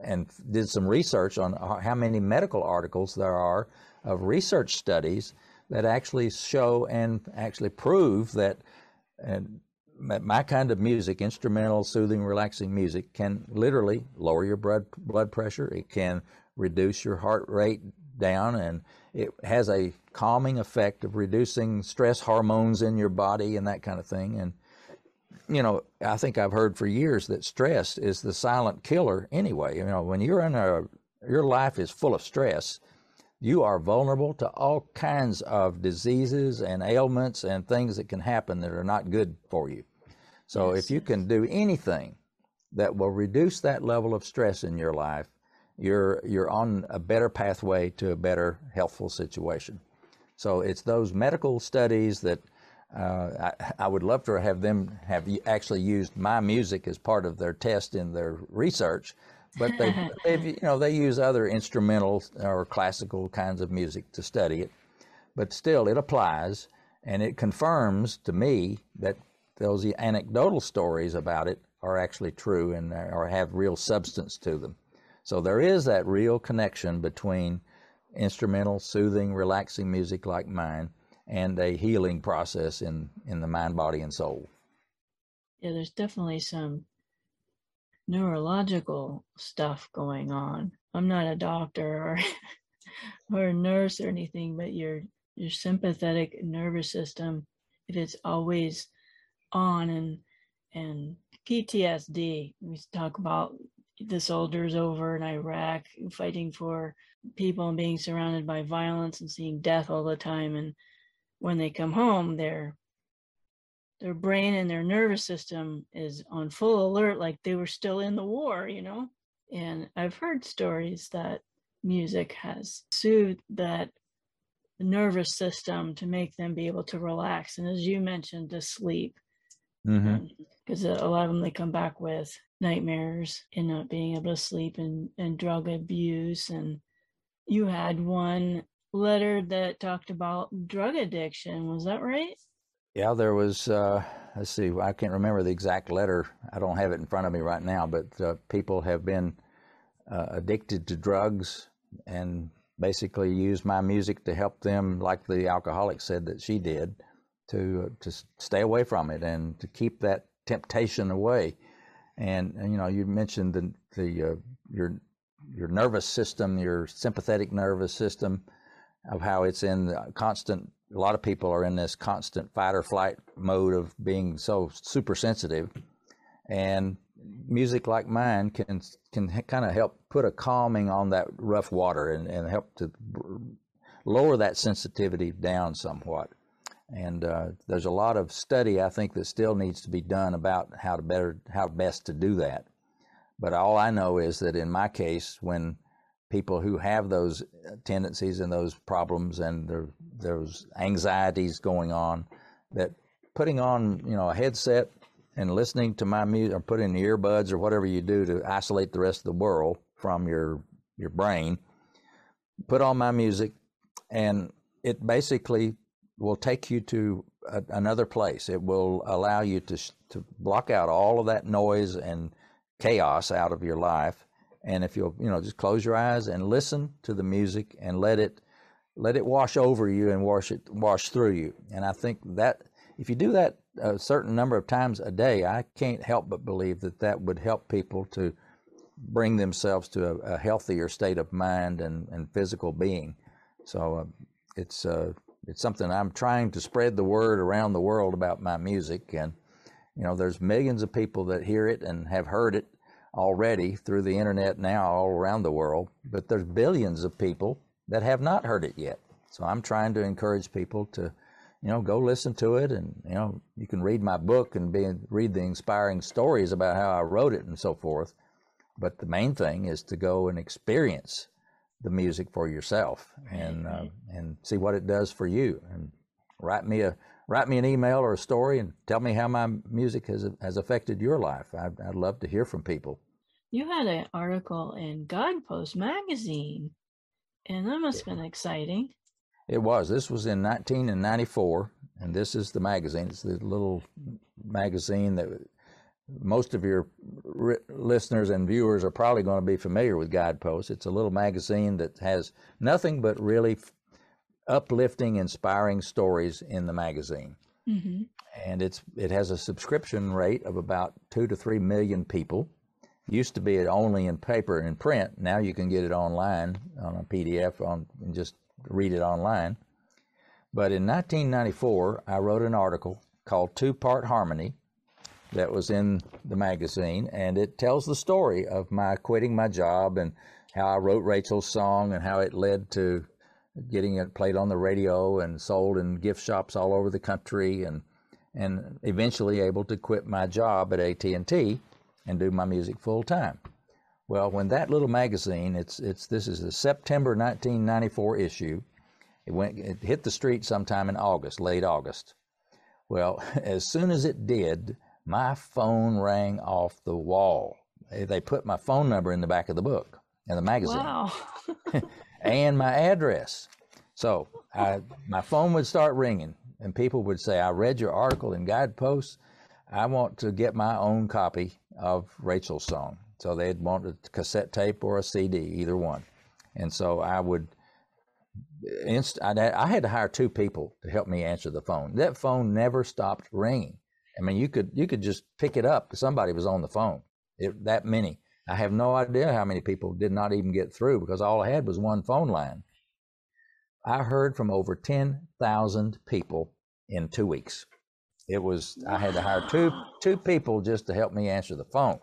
B: and did some research on how many medical articles there are of research studies that actually show and actually prove that and my kind of music, instrumental, soothing, relaxing music, can literally lower your blood blood pressure. It can reduce your heart rate down, and it has a calming effect of reducing stress hormones in your body and that kind of thing. And you know, I think I've heard for years that stress is the silent killer. Anyway, you know, when you're in a your life is full of stress, you are vulnerable to all kinds of diseases and ailments and things that can happen that are not good for you. So yes. if you can do anything that will reduce that level of stress in your life, you're you're on a better pathway to a better healthful situation. So it's those medical studies that uh, I, I, would love to have them have actually used my music as part of their test in their research but they, they've, you know, they use other instrumental or classical kinds of music to study it. But still, it applies, and it confirms to me that those anecdotal stories about it are actually true and or have real substance to them. So there is that real connection between instrumental, soothing, relaxing music like mine and a healing process in, in the mind, body, and soul.
A: Yeah, there's definitely some neurological stuff going on. I'm not a doctor or or a nurse or anything, but your your sympathetic nervous system, if it's always on and and PTSD, we talk about the soldiers over in Iraq fighting for people and being surrounded by violence and seeing death all the time. And when they come home, they're their brain and their nervous system is on full alert like they were still in the war you know? And i've heard stories that music has soothed that nervous system to make them be able to relax and as you mentioned to sleep. Because mm-hmm. Um, a lot of them they come back with nightmares and not being able to sleep and, and drug abuse and you had one letter that talked about drug addiction was that right
B: yeah, there was. Uh, let's see, I can't remember the exact letter. I don't have it in front of me right now, but uh, people have been uh, addicted to drugs and basically use my music to help them, like the alcoholic said that she did, to uh, to stay away from it and to keep that temptation away. And, and you know, you mentioned the the uh, your your nervous system, your sympathetic nervous system, of how it's in constant a lot of people are in this constant fight or flight mode of being so super sensitive. And music like mine can can kind of help put a calming on that rough water and, and help to lower that sensitivity down somewhat. And uh, there's a lot of study I think that still needs to be done about how to better how best to do that. But all I know is that in my case when people who have those uh, tendencies and those problems and there, those anxieties going on that putting on you know a headset and listening to my music or putting the earbuds or whatever you do to isolate the rest of the world from your your brain put on my music and it basically will take you to a, another place. It will allow you to to block out all of that noise and chaos out of your life and if you'll, you know, just close your eyes and listen to the music and let it let it wash over you and wash it wash through you. And I think that if you do that a certain number of times a day, I can't help but believe that that would help people to bring themselves to a, a healthier state of mind and, and physical being. So uh, it's uh, it's something I'm trying to spread the word around the world about my music, and you know, there's millions of people that hear it and have heard it, already through the internet now all around the world, but there's billions of people that have not heard it yet. So I'm trying to encourage people to, you know, go listen to it, and you know, you can read my book and be read the inspiring stories about how I wrote it and so forth. But the main thing is to go and experience the music for yourself and uh, and see what it does for you. And write me a write me an email or a story and tell me how my music has has affected your life. I'd, I'd love to hear from people.
A: You had an article in Guidepost magazine, and that must have been exciting.
B: It was. This was in 1994, and this is the magazine. It's the little magazine that most of your r- listeners and viewers are probably going to be familiar with Guidepost. It's a little magazine that has nothing but really f- uplifting, inspiring stories in the magazine.
A: Mm-hmm.
B: And it's it has a subscription rate of about two to three million people. Used to be it only in paper and print. Now you can get it online on a PDF on and just read it online. But in 1994, I wrote an article called Two Part Harmony that was in the magazine, and it tells the story of my quitting my job and how I wrote Rachel's song and how it led to getting it played on the radio and sold in gift shops all over the country and and eventually able to quit my job at AT&T and do my music full time. Well, when that little magazine, it's it's this is the September 1994 issue. It went it hit the street sometime in August, late August. Well, as soon as it did, my phone rang off the wall. They put my phone number in the back of the book in the magazine
A: Wow.
B: and my address. So I, my phone would start ringing, and people would say, "I read your article in Guideposts. I want to get my own copy of Rachel's song." So they'd want a cassette tape or a CD, either one. And so I would. Inst- I had to hire two people to help me answer the phone. That phone never stopped ringing. I mean, you could you could just pick it up. Somebody was on the phone. It, that many. I have no idea how many people did not even get through because all I had was one phone line. I heard from over 10,000 people in two weeks. It was, I had to hire two, two people just to help me answer the phone.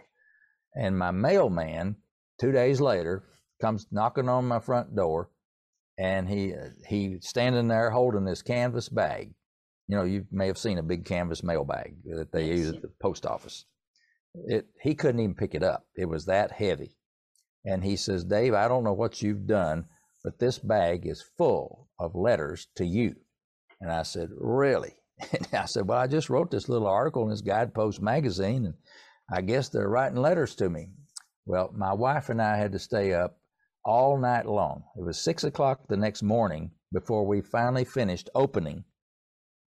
B: And my mailman, two days later, comes knocking on my front door and he, he standing there holding this canvas bag. You know, you may have seen a big canvas mail bag that they
A: Yes.
B: use at the post office. It, he couldn't even pick it up. It was that heavy. And he says, Dave, I don't know what you've done, but this bag is full of letters to you. And I said, Really? And I said, Well, I just wrote this little article in this Guidepost magazine, and I guess they're writing letters to me. Well, my wife and I had to stay up all night long. It was six o'clock the next morning before we finally finished opening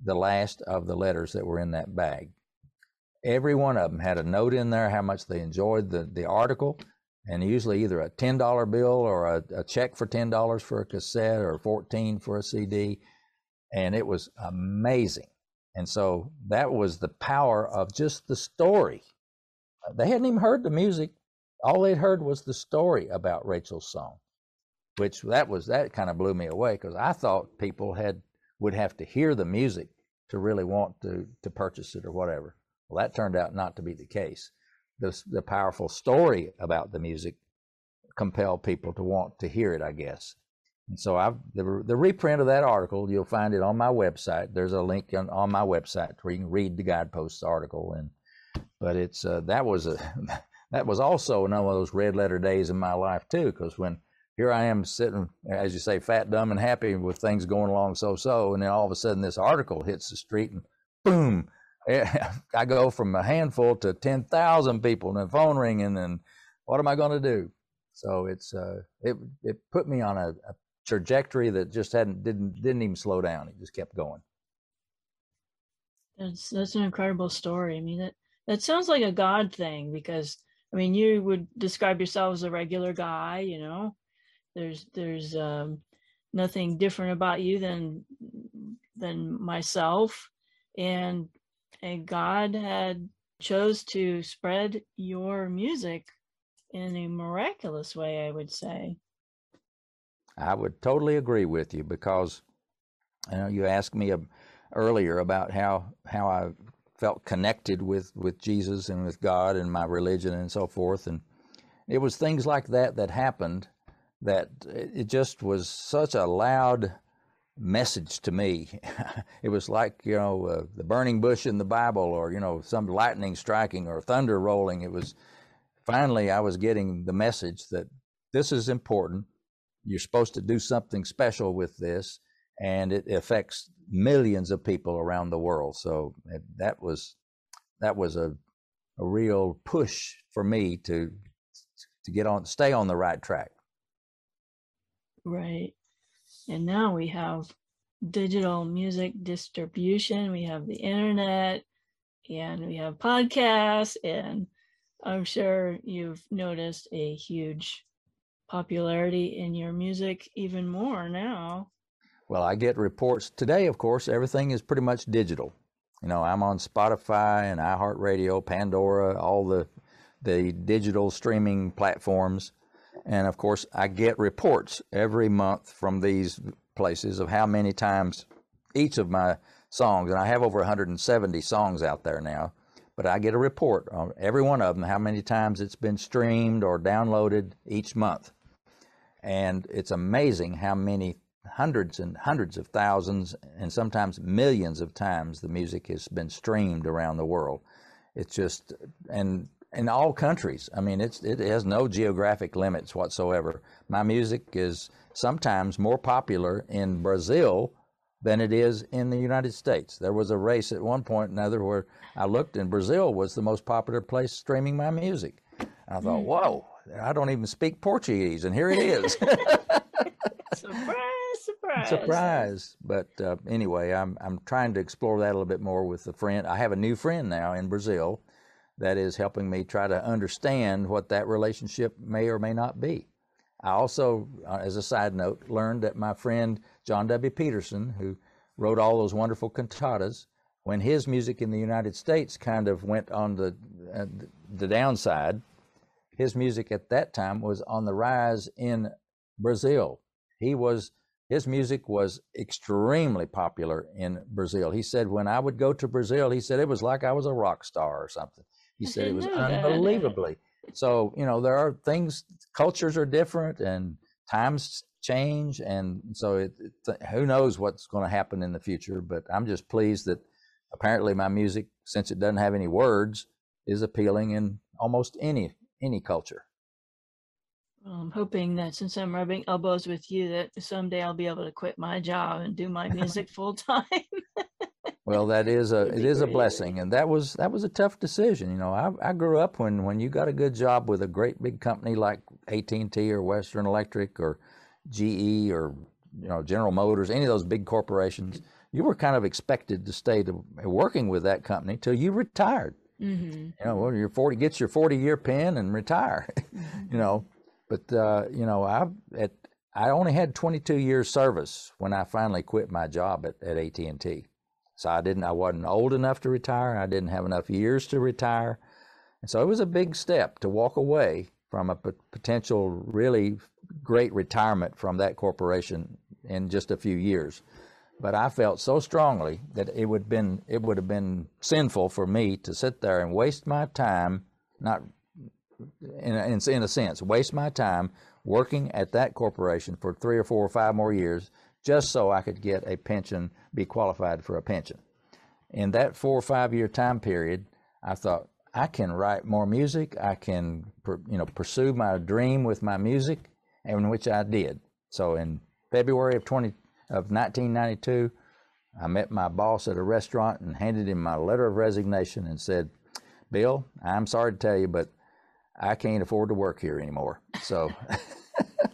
B: the last of the letters that were in that bag. Every one of them had a note in there how much they enjoyed the, the article, and usually either a ten dollar bill or a, a check for ten dollars for a cassette or fourteen for a CD, and it was amazing. And so that was the power of just the story. They hadn't even heard the music; all they'd heard was the story about Rachel's song, which that was that kind of blew me away because I thought people had would have to hear the music to really want to to purchase it or whatever. Well, that turned out not to be the case. The, the powerful story about the music compelled people to want to hear it, I guess. And so I've the, the reprint of that article, you'll find it on my website. There's a link on, on my website where you can read the guideposts article. And but it's uh, that was a that was also one of those red letter days in my life too, because when here I am sitting, as you say, fat, dumb, and happy with things going along so so, and then all of a sudden this article hits the street and boom, I go from a handful to 10,000 people and the phone ringing and what am I going to do? So it's, uh, it, it put me on a, a trajectory that just hadn't, didn't, didn't even slow down. It just kept going.
A: That's that's an incredible story. I mean, that that sounds like a God thing because I mean, you would describe yourself as a regular guy. You know, there's there's um, nothing different about you than than myself, and and God had chose to spread your music in a miraculous way. I would say.
B: I would totally agree with you because you know you asked me um, earlier about how how I felt connected with with Jesus and with God and my religion and so forth and it was things like that that happened that it just was such a loud message to me. it was like, you know, uh, the burning bush in the Bible or, you know, some lightning striking or thunder rolling. It was finally, I was getting the message that this is important. You're supposed to do something special with this, and it affects millions of people around the world. So that was that was a a real push for me to to get on stay on the right track.
A: Right. And now we have digital music distribution, we have the internet, and we have podcasts. And I'm sure you've noticed a huge popularity in your music even more now.
B: Well, I get reports today, of course, everything is pretty much digital. You know, I'm on Spotify and iHeartRadio, Pandora, all the the digital streaming platforms. And of course, I get reports every month from these places of how many times each of my songs, and I have over 170 songs out there now, but I get a report on every one of them, how many times it's been streamed or downloaded each month. And it's amazing how many hundreds and hundreds of thousands and sometimes millions of times the music has been streamed around the world. It's just, and in all countries. I mean, it's it has no geographic limits whatsoever. My music is sometimes more popular in Brazil than it is in the United States. There was a race at one point or another where I looked and Brazil was the most popular place streaming my music. I thought, mm. whoa, I don't even speak Portuguese, and here it is.
A: surprise, surprise.
B: Surprise. But uh, anyway, I'm, I'm trying to explore that a little bit more with a friend. I have a new friend now in Brazil that is helping me try to understand what that relationship may or may not be. I also, uh, as a side note, learned that my friend John W. Peterson, who wrote all those wonderful cantatas, when his music in the United States kind of went on the uh, the downside, his music at that time was on the rise in Brazil. He was his music was extremely popular in Brazil. He said when I would go to Brazil, he said it was like I was a rock star or something. He said it was unbelievably. So, you know, there are things, cultures are different and times change. And so it, it, who knows what's going to happen in the future. But I'm just pleased that apparently my music, since it doesn't have any words, is appealing in almost any any culture.
A: Well, I'm hoping that since I'm rubbing elbows with you, that someday I'll be able to quit my job and do my music full time.
B: Well, that is a it is a blessing, and that was that was a tough decision. You know, I, I grew up when when you got a good job with a great big company like AT and T or Western Electric or GE or you know General Motors, any of those big corporations, you were kind of expected to stay to working with that company till you retired. Mm-hmm. You know, well, you're forty, gets your forty year pin and retire. Mm-hmm. you know, but uh, you know, I at I only had 22 years service when I finally quit my job at, at AT&T. So I didn't, I wasn't old enough to retire. I didn't have enough years to retire. And so it was a big step to walk away from a p- potential really great retirement from that corporation in just a few years. But I felt so strongly that it would been it would have been sinful for me to sit there and waste my time, not in a, in a sense, waste my time working at that corporation for three or four or five more years just so I could get a pension, be qualified for a pension. In that four or five year time period, I thought, I can write more music. I can, you know, pursue my dream with my music, and which I did. So in February of 20 of 1992, I met my boss at a restaurant and handed him my letter of resignation and said, "Bill, I'm sorry to tell you, but I can't afford to work here anymore." So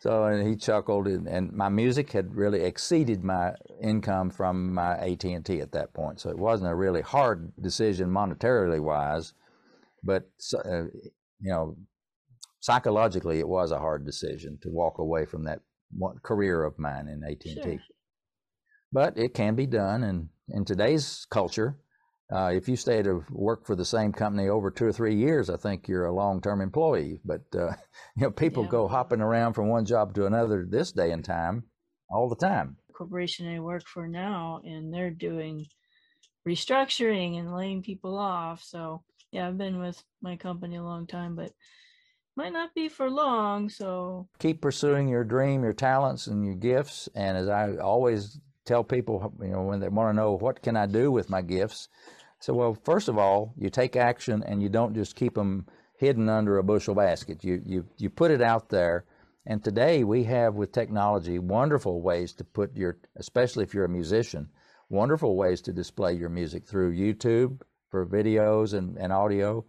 B: So and he chuckled, and, and, my music had really exceeded my income from my AT and T at that point. So it wasn't a really hard decision monetarily wise, but uh, you know, psychologically, it was a hard decision to walk away from that career of mine in AT and T. Sure. But it can be done, and in today's culture, uh, if you stay to work for the same company over two or three years, I think you're a long-term employee. But uh, you know, people yeah. go hopping around from one job to another this day and time, all the time.
A: Corporation I work for now, and they're doing restructuring and laying people off. So yeah, I've been with my company a long time, but might not be for long. So
B: keep pursuing your dream, your talents, and your gifts. And as I always tell people, you know, when they want to know what can I do with my gifts, so well, first of all, you take action and you don't just keep them hidden under a bushel basket. You you you put it out there. And today we have with technology wonderful ways to put your, especially if you're a musician, wonderful ways to display your music through YouTube for videos and, and audio,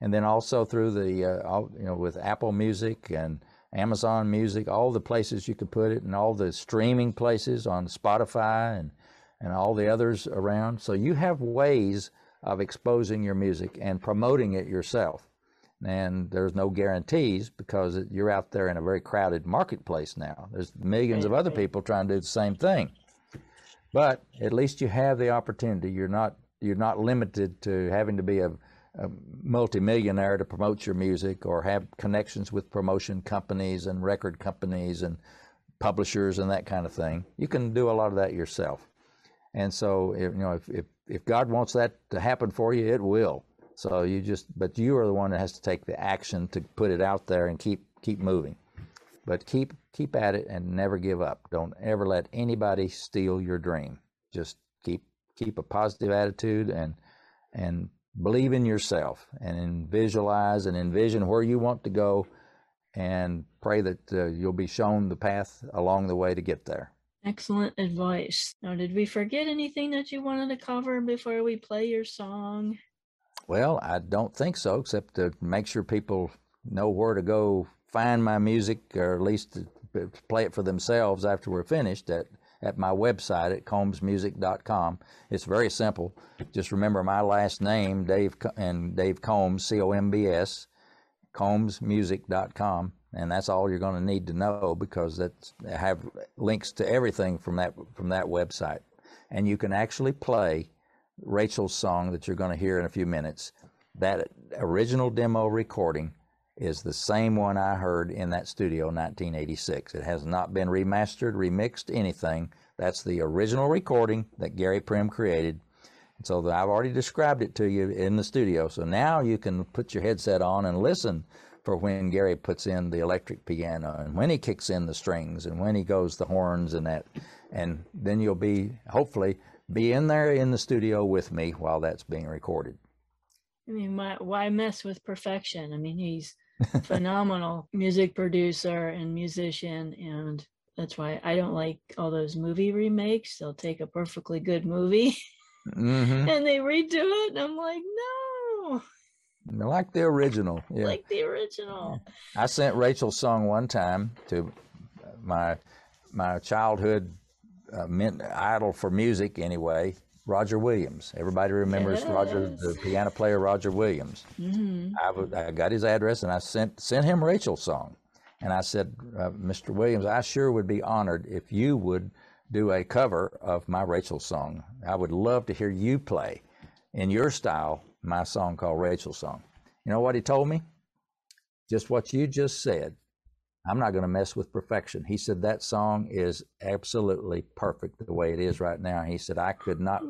B: and then also through the, uh, you know, with Apple Music and Amazon Music, all the places you could put it, and all the streaming places on Spotify and, and all the others around. So you have ways of exposing your music and promoting it yourself. And there's no guarantees because you're out there in a very crowded marketplace now. There's millions of other people trying to do the same thing. But at least you have the opportunity. You're not you're not limited to having to be a, a multimillionaire to promote your music or have connections with promotion companies and record companies and publishers and that kind of thing. You can do a lot of that yourself. And so, you know, if, if, if God wants that to happen for you, it will. So you just, but you are the one that has to take the action to put it out there and keep keep moving. But keep keep at it and never give up. Don't ever let anybody steal your dream. Just keep keep a positive attitude and and believe in yourself and visualize and envision where you want to go and pray that uh, you'll be shown the path along the way to get there.
A: Excellent advice. Now, did we forget anything that you wanted to cover before we play your song?
B: Well, I don't think so, except to make sure people know where to go find my music, or at least play it for themselves after we're finished at, at my website at combsmusic.com. It's very simple. Just remember my last name, Dave and Dave Combs, C O M B S, combsmusic.com, and that's all you're going to need to know because that's have links to everything from that from that website, and you can actually play Rachel's song that you're going to hear in a few minutes, that original demo recording is the same one I heard in that studio in 1986. It has not been remastered, remixed, anything. That's the original recording that Gary Prim created. And so I've already described it to you in the studio. So now you can put your headset on and listen for when Gary puts in the electric piano and when he kicks in the strings and when he goes the horns and that. And then you'll be, hopefully, be in there in the studio with me while that's being recorded.
A: I mean, why, why mess with perfection? I mean, he's phenomenal music producer and musician, and that's why I don't like all those movie remakes. They'll take a perfectly good movie mm-hmm. and they redo it, and I'm like, no.
B: Like the original,
A: yeah. Like the original.
B: I sent Rachel's song one time to my my childhood uh, idol for music anyway. Roger Williams. Everybody remembers yes. Roger, the piano player Roger Williams. Mm-hmm. I, w- I got his address and I sent sent him Rachel's song, and I said, uh, Mr. Williams, I sure would be honored if you would do a cover of my Rachel song. I would love to hear you play in your style my song called Rachel's Song. You know what he told me? Just what you just said. I'm not going to mess with perfection. He said that song is absolutely perfect the way it is right now. He said I could not,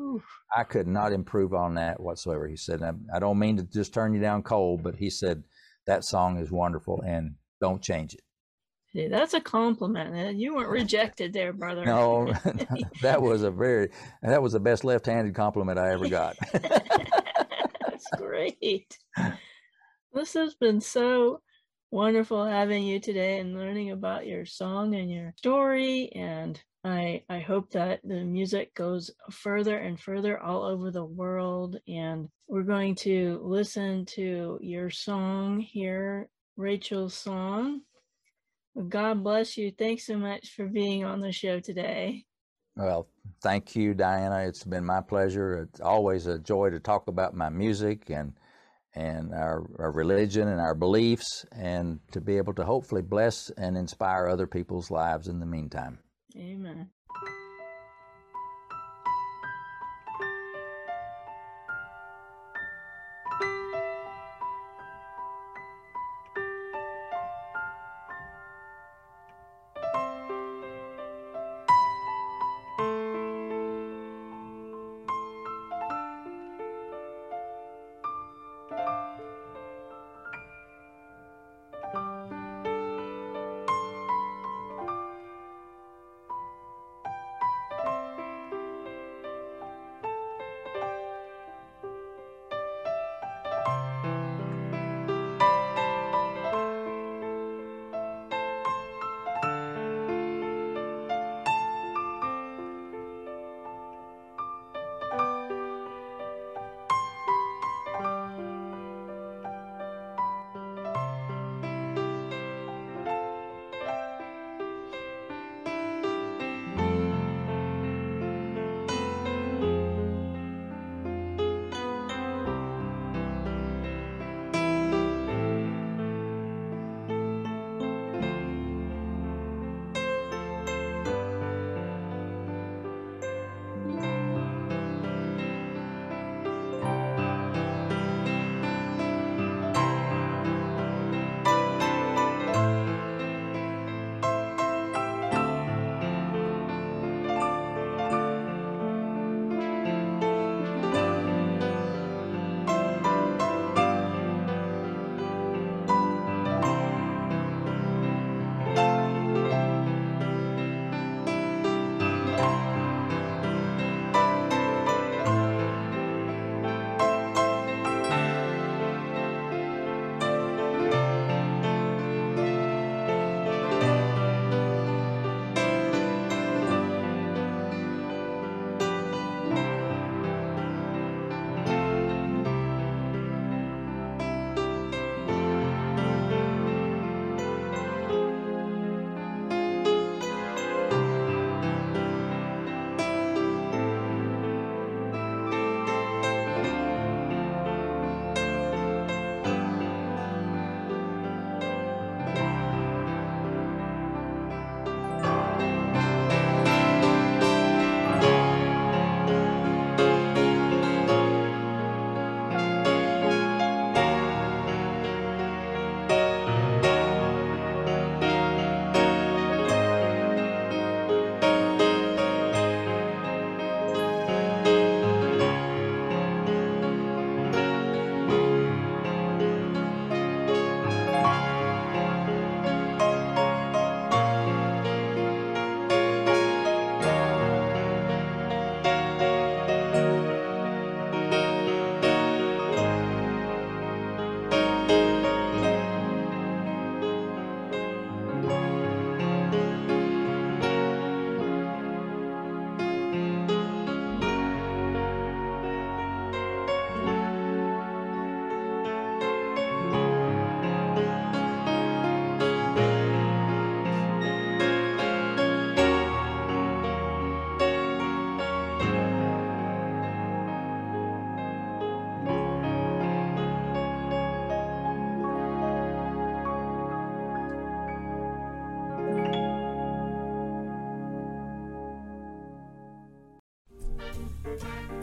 B: I could not improve on that whatsoever. He said I don't mean to just turn you down cold, but he said that song is wonderful and don't change it.
A: That's a compliment. You weren't rejected there, brother.
B: No, that was a very, that was the best left-handed compliment I ever got.
A: great. This has been so wonderful having you today and learning about your song and your story. And I, I hope that the music goes further and further all over the world. And we're going to listen to your song here, Rachel's song. God bless you. Thanks so much for being on the show today.
B: Well, thank you, Diana. It's been my pleasure. It's always a joy to talk about my music and and our, our religion and our beliefs, and to be able to hopefully bless and inspire other people's lives in the meantime.
A: Amen.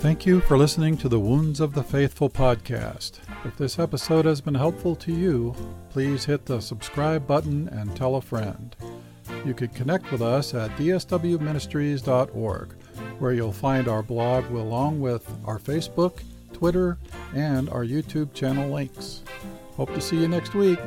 C: Thank you for listening to the Wounds of the Faithful podcast. If this episode has been helpful to you, please hit the subscribe button and tell a friend. You can connect with us at dswministries.org, where you'll find our blog along with our Facebook, Twitter, and our YouTube channel links. Hope to see you next week.